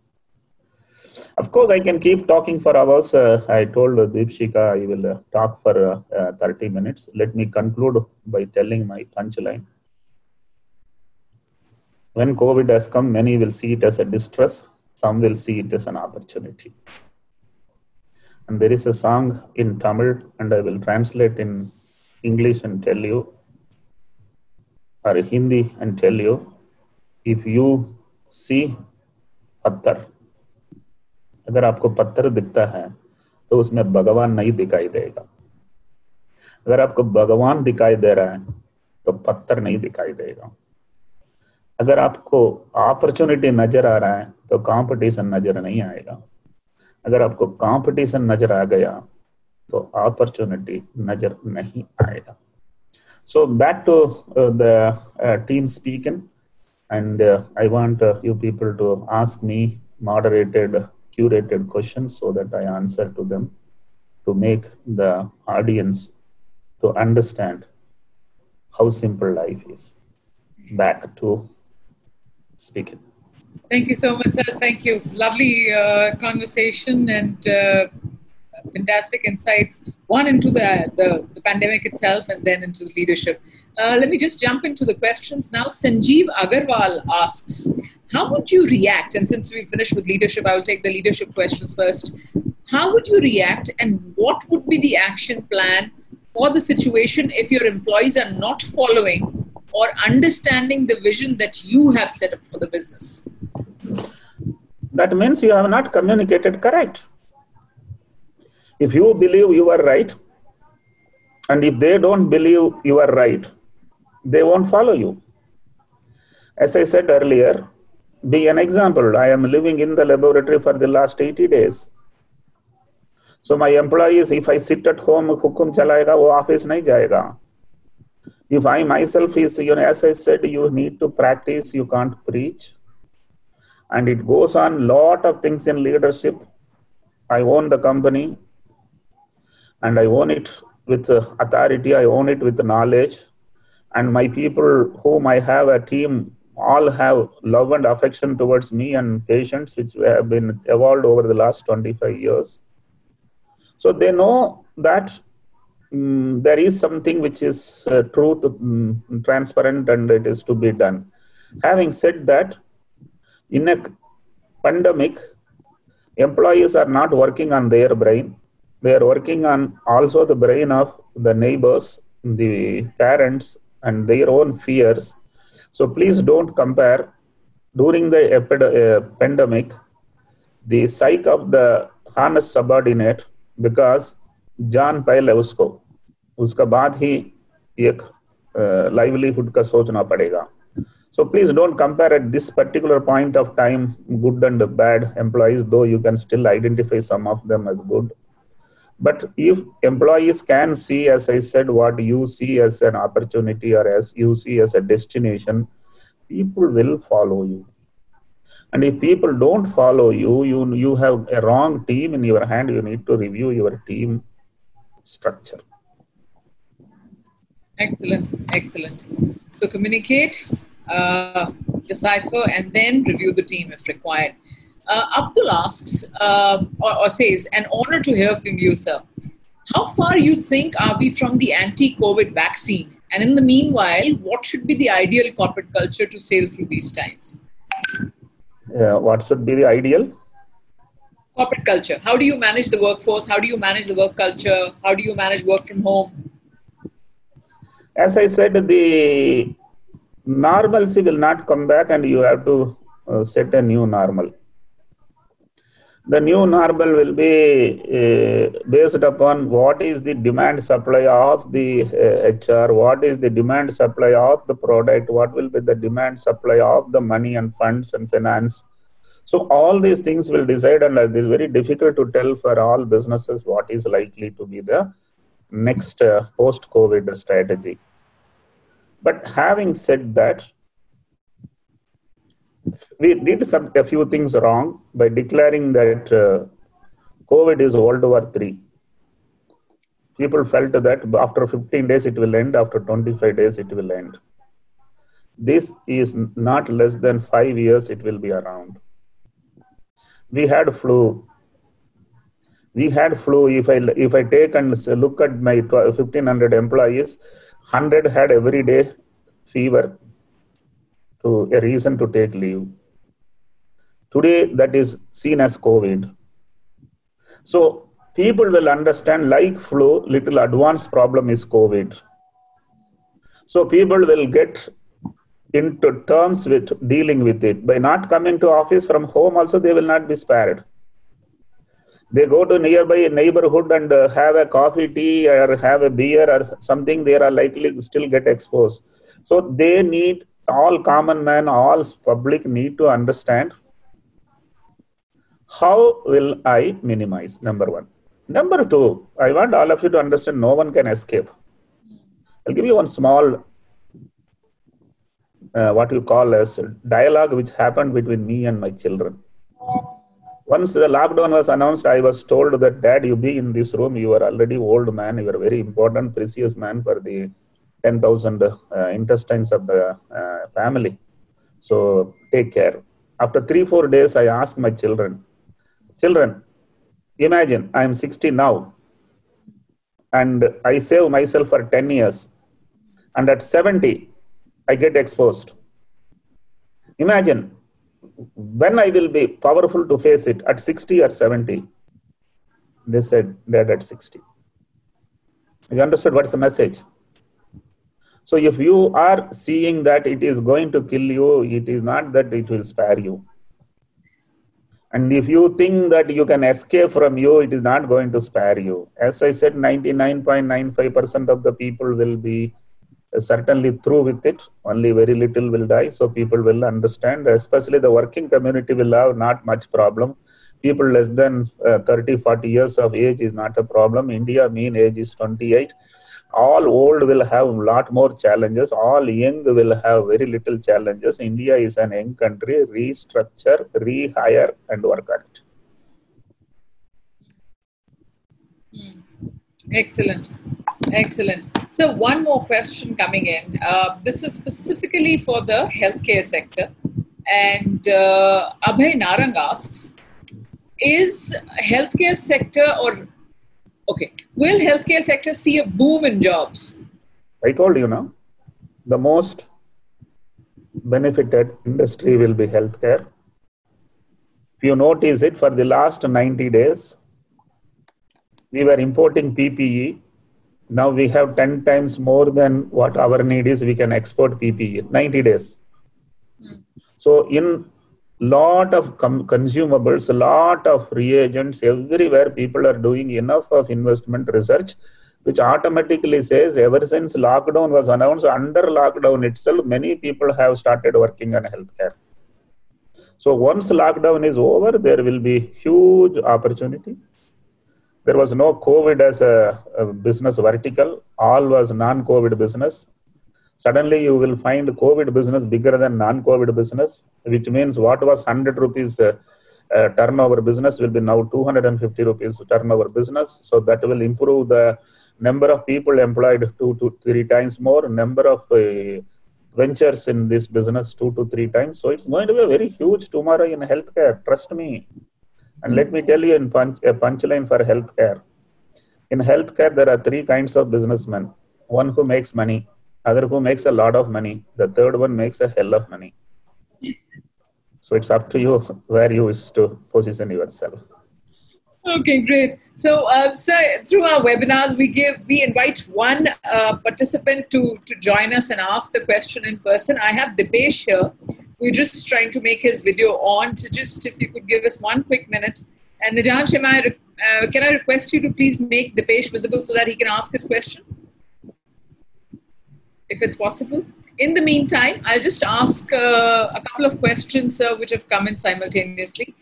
S2: Of course, I can keep talking for hours. Uh, I told Deepshika I will uh, talk for uh, 30 minutes. Let me conclude by telling my punchline. When COVID has come, many will see it as a distress, some will see it as an opportunity. And there is a song in Tamil, and I will translate in English and tell you, or Hindi and tell you, if you see pattar, अगर आपको पत्थर दिखता है तो उसमें भगवान नहीं दिखाई देगा। अगर आपको भगवान दिखाई दे रहा है तो पत्थर नहीं दिखाई देगा। अगर आपको अपॉर्चुनिटी नज़र आ रहा है तो कंपटीशन नज़र नहीं आएगा। अगर आपको कंपटीशन नज़र आ गया तो अपॉर्चुनिटी नज़र नहीं आएगा। So back to uh, the uh, team speaking and you people to ask me moderated curated questions so that I answer to them to make the audience to understand how simple life is. Back to speaking.
S1: Thank you so much, sir. Thank you. Lovely uh, conversation and uh, fantastic insights. One into the, the, the, pandemic itself and then into leadership. Uh, let me just jump into the questions now. Sanjeev Agarwal asks how would you react? And since we finished with leadership, I will take the leadership questions first. How would you react, and what would be the action plan for the situation if your employees are not following or understanding the vision that you have set up for the business?
S2: That means you have not communicated correct. If you believe you are right, and if they don't believe you are right, they won't follow you. As I said earlier, be an example. I am living in the laboratory for the last 80 days. So my employees, if I sit at home, hukum chalayega, wo office nahi jayega. If I myself is, you know, as I said, you need to practice, you can't preach. And it goes on lot of things in leadership. I own the company and I own it with uh, authority, I own it with knowledge. And my people whom I have a team all have love and affection towards me and patients, which have been evolved over the last 25 years. So they know that um, there is something which is uh, truth, um, transparent, and it is to be done. Having said that, in a pandemic, employees are not working on their brain. They are working on also the brain of the neighbors, the parents, and their own fears so please don't compare. During the epid- uh, pandemic, the psyche of the harness subordinate because जान पहले उसको उसका बाद ही एक livelihood का सोचना पड़ेगा so please don't compare at this particular point of time good and bad employees though you can still identify some of them as good but if employees can see, as I said, what you see as an opportunity or as you see as a destination, people will follow you. And if people don't follow you, you, you have a wrong team in your hand, you need to review your team structure.
S1: Excellent, excellent. So communicate, uh, decipher, and then review the team if required. Uh, Abdul asks uh, or, or, says, an honor to hear from you, sir. How far you think are we from the anti-COVID vaccine? And in the meanwhile, what should be the ideal corporate culture to sail through these times?
S2: Yeah, what should be the ideal?
S1: Corporate culture. How do you manage the workforce? How do you manage the work culture? How do you manage work from home?
S2: As I said, the normalcy will not come back and you have to uh, set a new normal the new normal will be uh, based upon what is the demand supply of the uh, HR, what is the demand supply of the product, what will be the demand supply of the money and funds and finance. So all these things will decide, and it is very difficult to tell for all businesses what is likely to be the next uh, post-COVID strategy. But having said that, we did some a few things wrong by declaring that uh, COVID is World War Three. People felt that after 15 days it will end, after 25 days it will end. This is not less than five years it will be around. We had flu. We had flu. If I if I take and look at my 1500 employees, 100 had every day fever to a reason to take leave. Today, that is seen as COVID. So, people will understand like flu, little advanced problem is COVID. So, people will get into terms with dealing with it. By not coming to office from home, also, they will not be spared they go to nearby neighborhood and uh, have a coffee tea or have a beer or something they are likely still get exposed so they need all common man, all public need to understand how will I minimize? Number one. Number two, I want all of you to understand no one can escape. I'll give you one small, uh, what you call as dialogue which happened between me and my children. Once the lockdown was announced, I was told that, Dad, you be in this room. You are already old man. You are a very important, precious man for the 10,000 uh, intestines of the uh, family. So take care. After three, four days, I asked my children, children, imagine I am 60 now and I save myself for 10 years. And at 70, I get exposed. Imagine when I will be powerful to face it at 60 or 70. They said, Dad, at 60. You understood what's the message? So if you are seeing that it is going to kill you, it is not that it will spare you. And if you think that you can escape from you, it is not going to spare you. As I said, 99.95% of the people will be certainly through with it. Only very little will die. So people will understand, especially the working community will have not much problem. People less than uh, 30, 40 years of age is not a problem. India mean age is 28 all old will have lot more challenges. All young will have very little challenges. India is an young country. Restructure rehire and work on it.
S1: Mm. excellent. Excellent. So one more question coming in. Uh, this is specifically for the healthcare sector. And uh, abhay narang asks is healthcare sector or Okay. Will healthcare sector see a boom in jobs?
S2: I told you now, the most benefited industry will be healthcare. If you notice it, for the last 90 days, we were importing PPE. Now we have 10 times more than what our need is. We can export PPE 90 days. Mm. So in lot of consumables, a lot of reagents everywhere. People are doing enough of investment research, which automatically says ever since lockdown was announced, under lockdown itself, many people have started working on healthcare. So once lockdown is over, there will be huge opportunity. There was no COVID as a, a business vertical. All was non-COVID business suddenly you will find covid business bigger than non-covid business which means what was 100 rupees uh, uh, turnover business will be now 250 rupees turnover business. So that will improve the number of people employed two to three times more number of uh, ventures in this business two to three times. So it's going to be a very huge tomorrow in healthcare trust me. And let me tell you in punch, a punchline for healthcare. In healthcare there are three kinds of businessmen. One who makes money other who makes a lot of money the third one makes a hell of money. So it's up to you where you wish to position yourself.
S1: Okay great. So uh, so through our webinars we give we invite one uh, participant to to join us and ask the question in person. I have Dipesh here we're just trying to make his video on. To just if you could give us one quick minute. And I, uh, can I request you to please make Dipesh visible so that he can ask his question? If it's possible. In the meantime, I'll just ask uh, a couple of questions uh, which have come in simultaneously.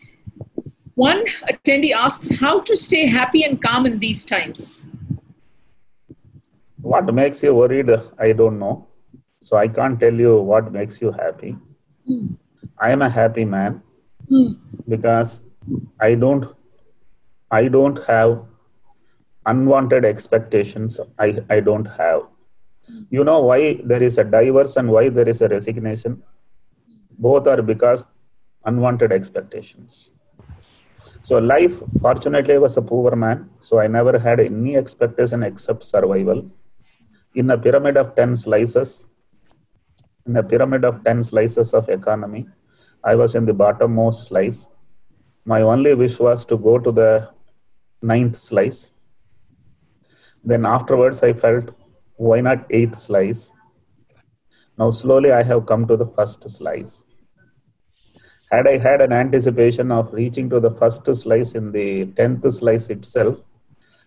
S1: One attendee asks, how to stay happy and calm in these times?
S2: What makes you worried? I don't know. So I can't tell you what makes you happy. Mm. I am a happy man mm. because I don't I don't have unwanted expectations. I, I don't have. You know why there is a divorce and why there is a resignation? Both are because unwanted expectations. So life, fortunately, I was a poor man, so I never had any expectation except survival. In a pyramid of 10 slices, in a pyramid of 10 slices of economy, I was in the bottommost slice. My only wish was to go to the ninth slice. Then afterwards, I felt, why not eighth slice? Now, slowly, I have come to the first slice. Had I had an anticipation of reaching to the first slice in the tenth slice itself,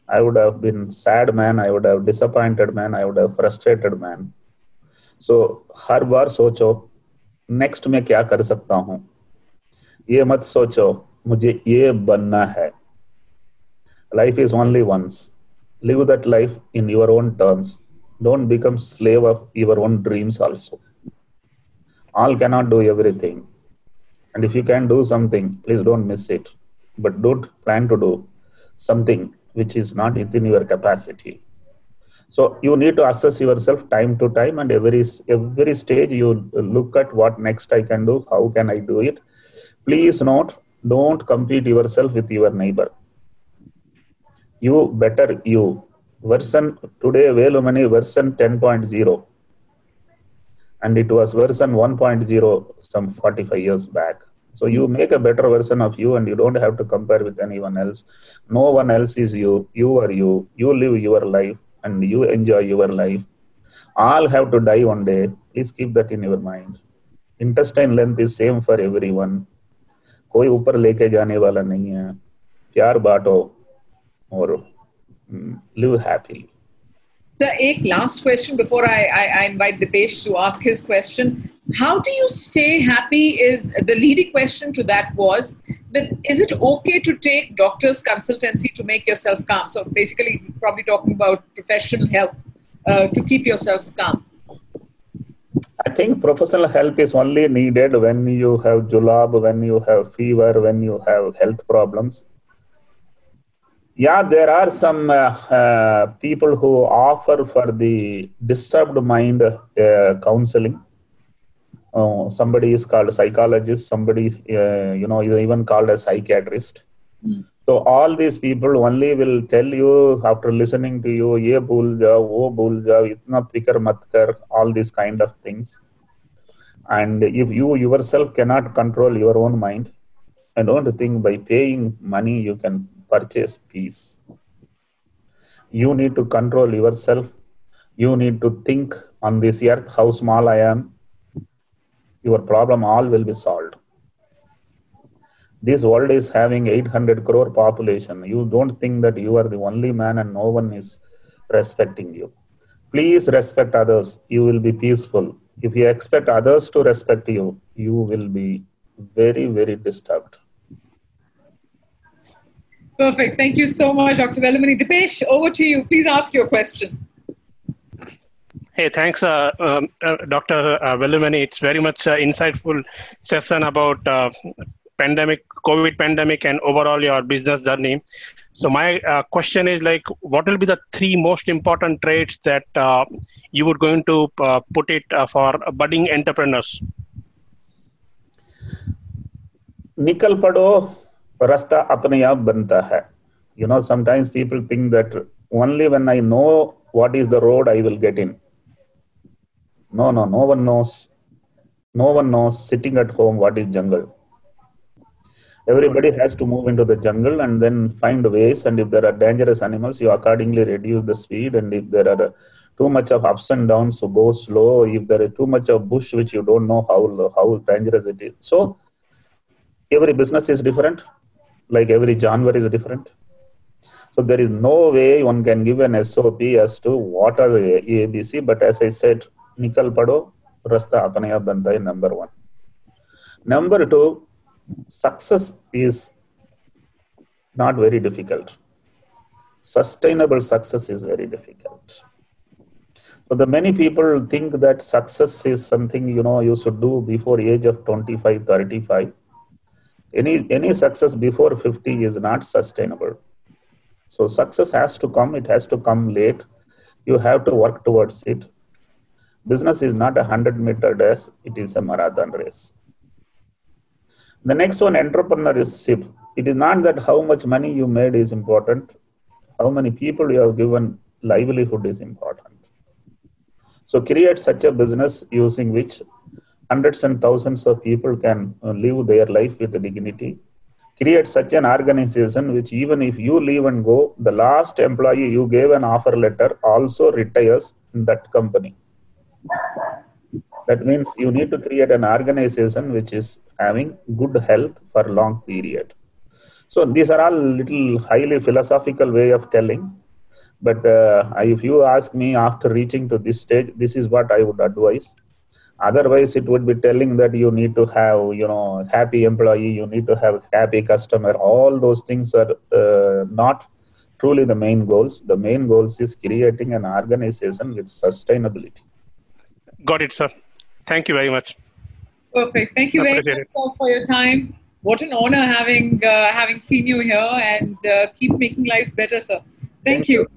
S2: I would have been sad man, I would have disappointed man, I would have frustrated man. So so, हर बार सोचो next में क्या कर सकता हूं ये मत सोचो मुझे ये बनना है life is only once live that life in your own terms don't become slave of your own dreams also. All cannot do everything. And if you can do something please don't miss it. But don't plan to do something which is not within your capacity. So you need to assess yourself time to time and every every stage you look at what next i can do how can i do it. Please note don't compete yourself with your neighbor. You better you version today velumani version 10.0 and it was version 1.0 some 45 years back so you make a better version of you and you don't have to compare with anyone else no one else is you you are you you live your life and you enjoy your life. All have to die one day. Please keep that in your mind. Intestine length is same for everyone. कोई ऊपर लेके जाने वाला नहीं है प्यार बांटो और live happily.
S1: So, एक last question before I, I, I invite Dipesh to ask his question. How do you stay happy? Is the leading question to that was that is it okay to take doctor's consultancy to make yourself calm? So basically, probably talking about professional help uh, to keep yourself calm.
S2: I think professional help is only needed when you have julab, when you have fever, when you have health problems. Yeah, there are some uh, uh, people who offer for the disturbed mind uh, counseling. Uh, somebody is called a psychologist somebody uh, you know is even called a psychiatrist. Mm. so all these people only will tell you after listening to you ye bhul ja wo bhul ja itna fikr mat kar all these kind of things. And if you yourself cannot control your own mind i don't think by paying money you can purchase peace you need to control yourself you need to think on this earth how small i am your problem all will be solved. This world is having 800 crore population. You don't think that you are the only man and no one is respecting you. Please respect others. You will be peaceful. If you expect others to respect you, you will be very, very disturbed.
S1: Perfect. Thank you so much, Dr. Velumani. Dipesh, over to you. Please ask your question.
S3: Hey, thanks, uh, um, uh, Dr. Uh, Velumani. It's very much uh, insightful session about uh, pandemic, COVID pandemic, and overall your business journey. So my question is like, what will be the three most important traits that you would going to put it for budding entrepreneurs?
S2: निकल Pado, रास्ता अपने आप बनता है you know sometimes people think that only when i know what is the road i will get in no, no, no one knows. No one knows sitting at home what is jungle. Everybody has to move into the jungle and then find ways. And if there are dangerous animals, you accordingly reduce the speed. And if there are too much of ups and downs, so go slow. If there is too much of bush, which you don't know how how dangerous it is. So every business is different. like every January is different. So there is no way one can give an SOP as to what are the ABC. But as I said, nikal pado, rasta banta hai number one. Number two, success is not very difficult. Sustainable success is very difficult. So the many people think that success is something you know you should do before age of 25, 35. Any any success before 50 is not sustainable. So success has to come, it has to come late. You have to work towards it. Business is not a 100 meter race, it is a marathon race. The next one, entrepreneurship. It is not that how much money you made is important, how many people you have given livelihood is important. So create such a business using which hundreds and thousands of people can uh, live their life with dignity. Create such an organization which even if you leave and go, the last employee you gave an offer letter also retires in that company. That means you need to create an organization which is having good health for long period. So these are all little highly philosophical way of telling. But uh, if you ask me after reaching to this stage, this is what I would advise. Otherwise, it would be telling that you need to have, you know, happy employee, you need to have happy customer. All those things are uh, not truly the main goals. The main goals is creating an organization with sustainability.
S3: Got it, sir. Thank you very much.
S1: Perfect. Thank you very much for your time. What an honor having uh, having seen you here, and uh, keep making lives better, sir. Thank, Thank you. you.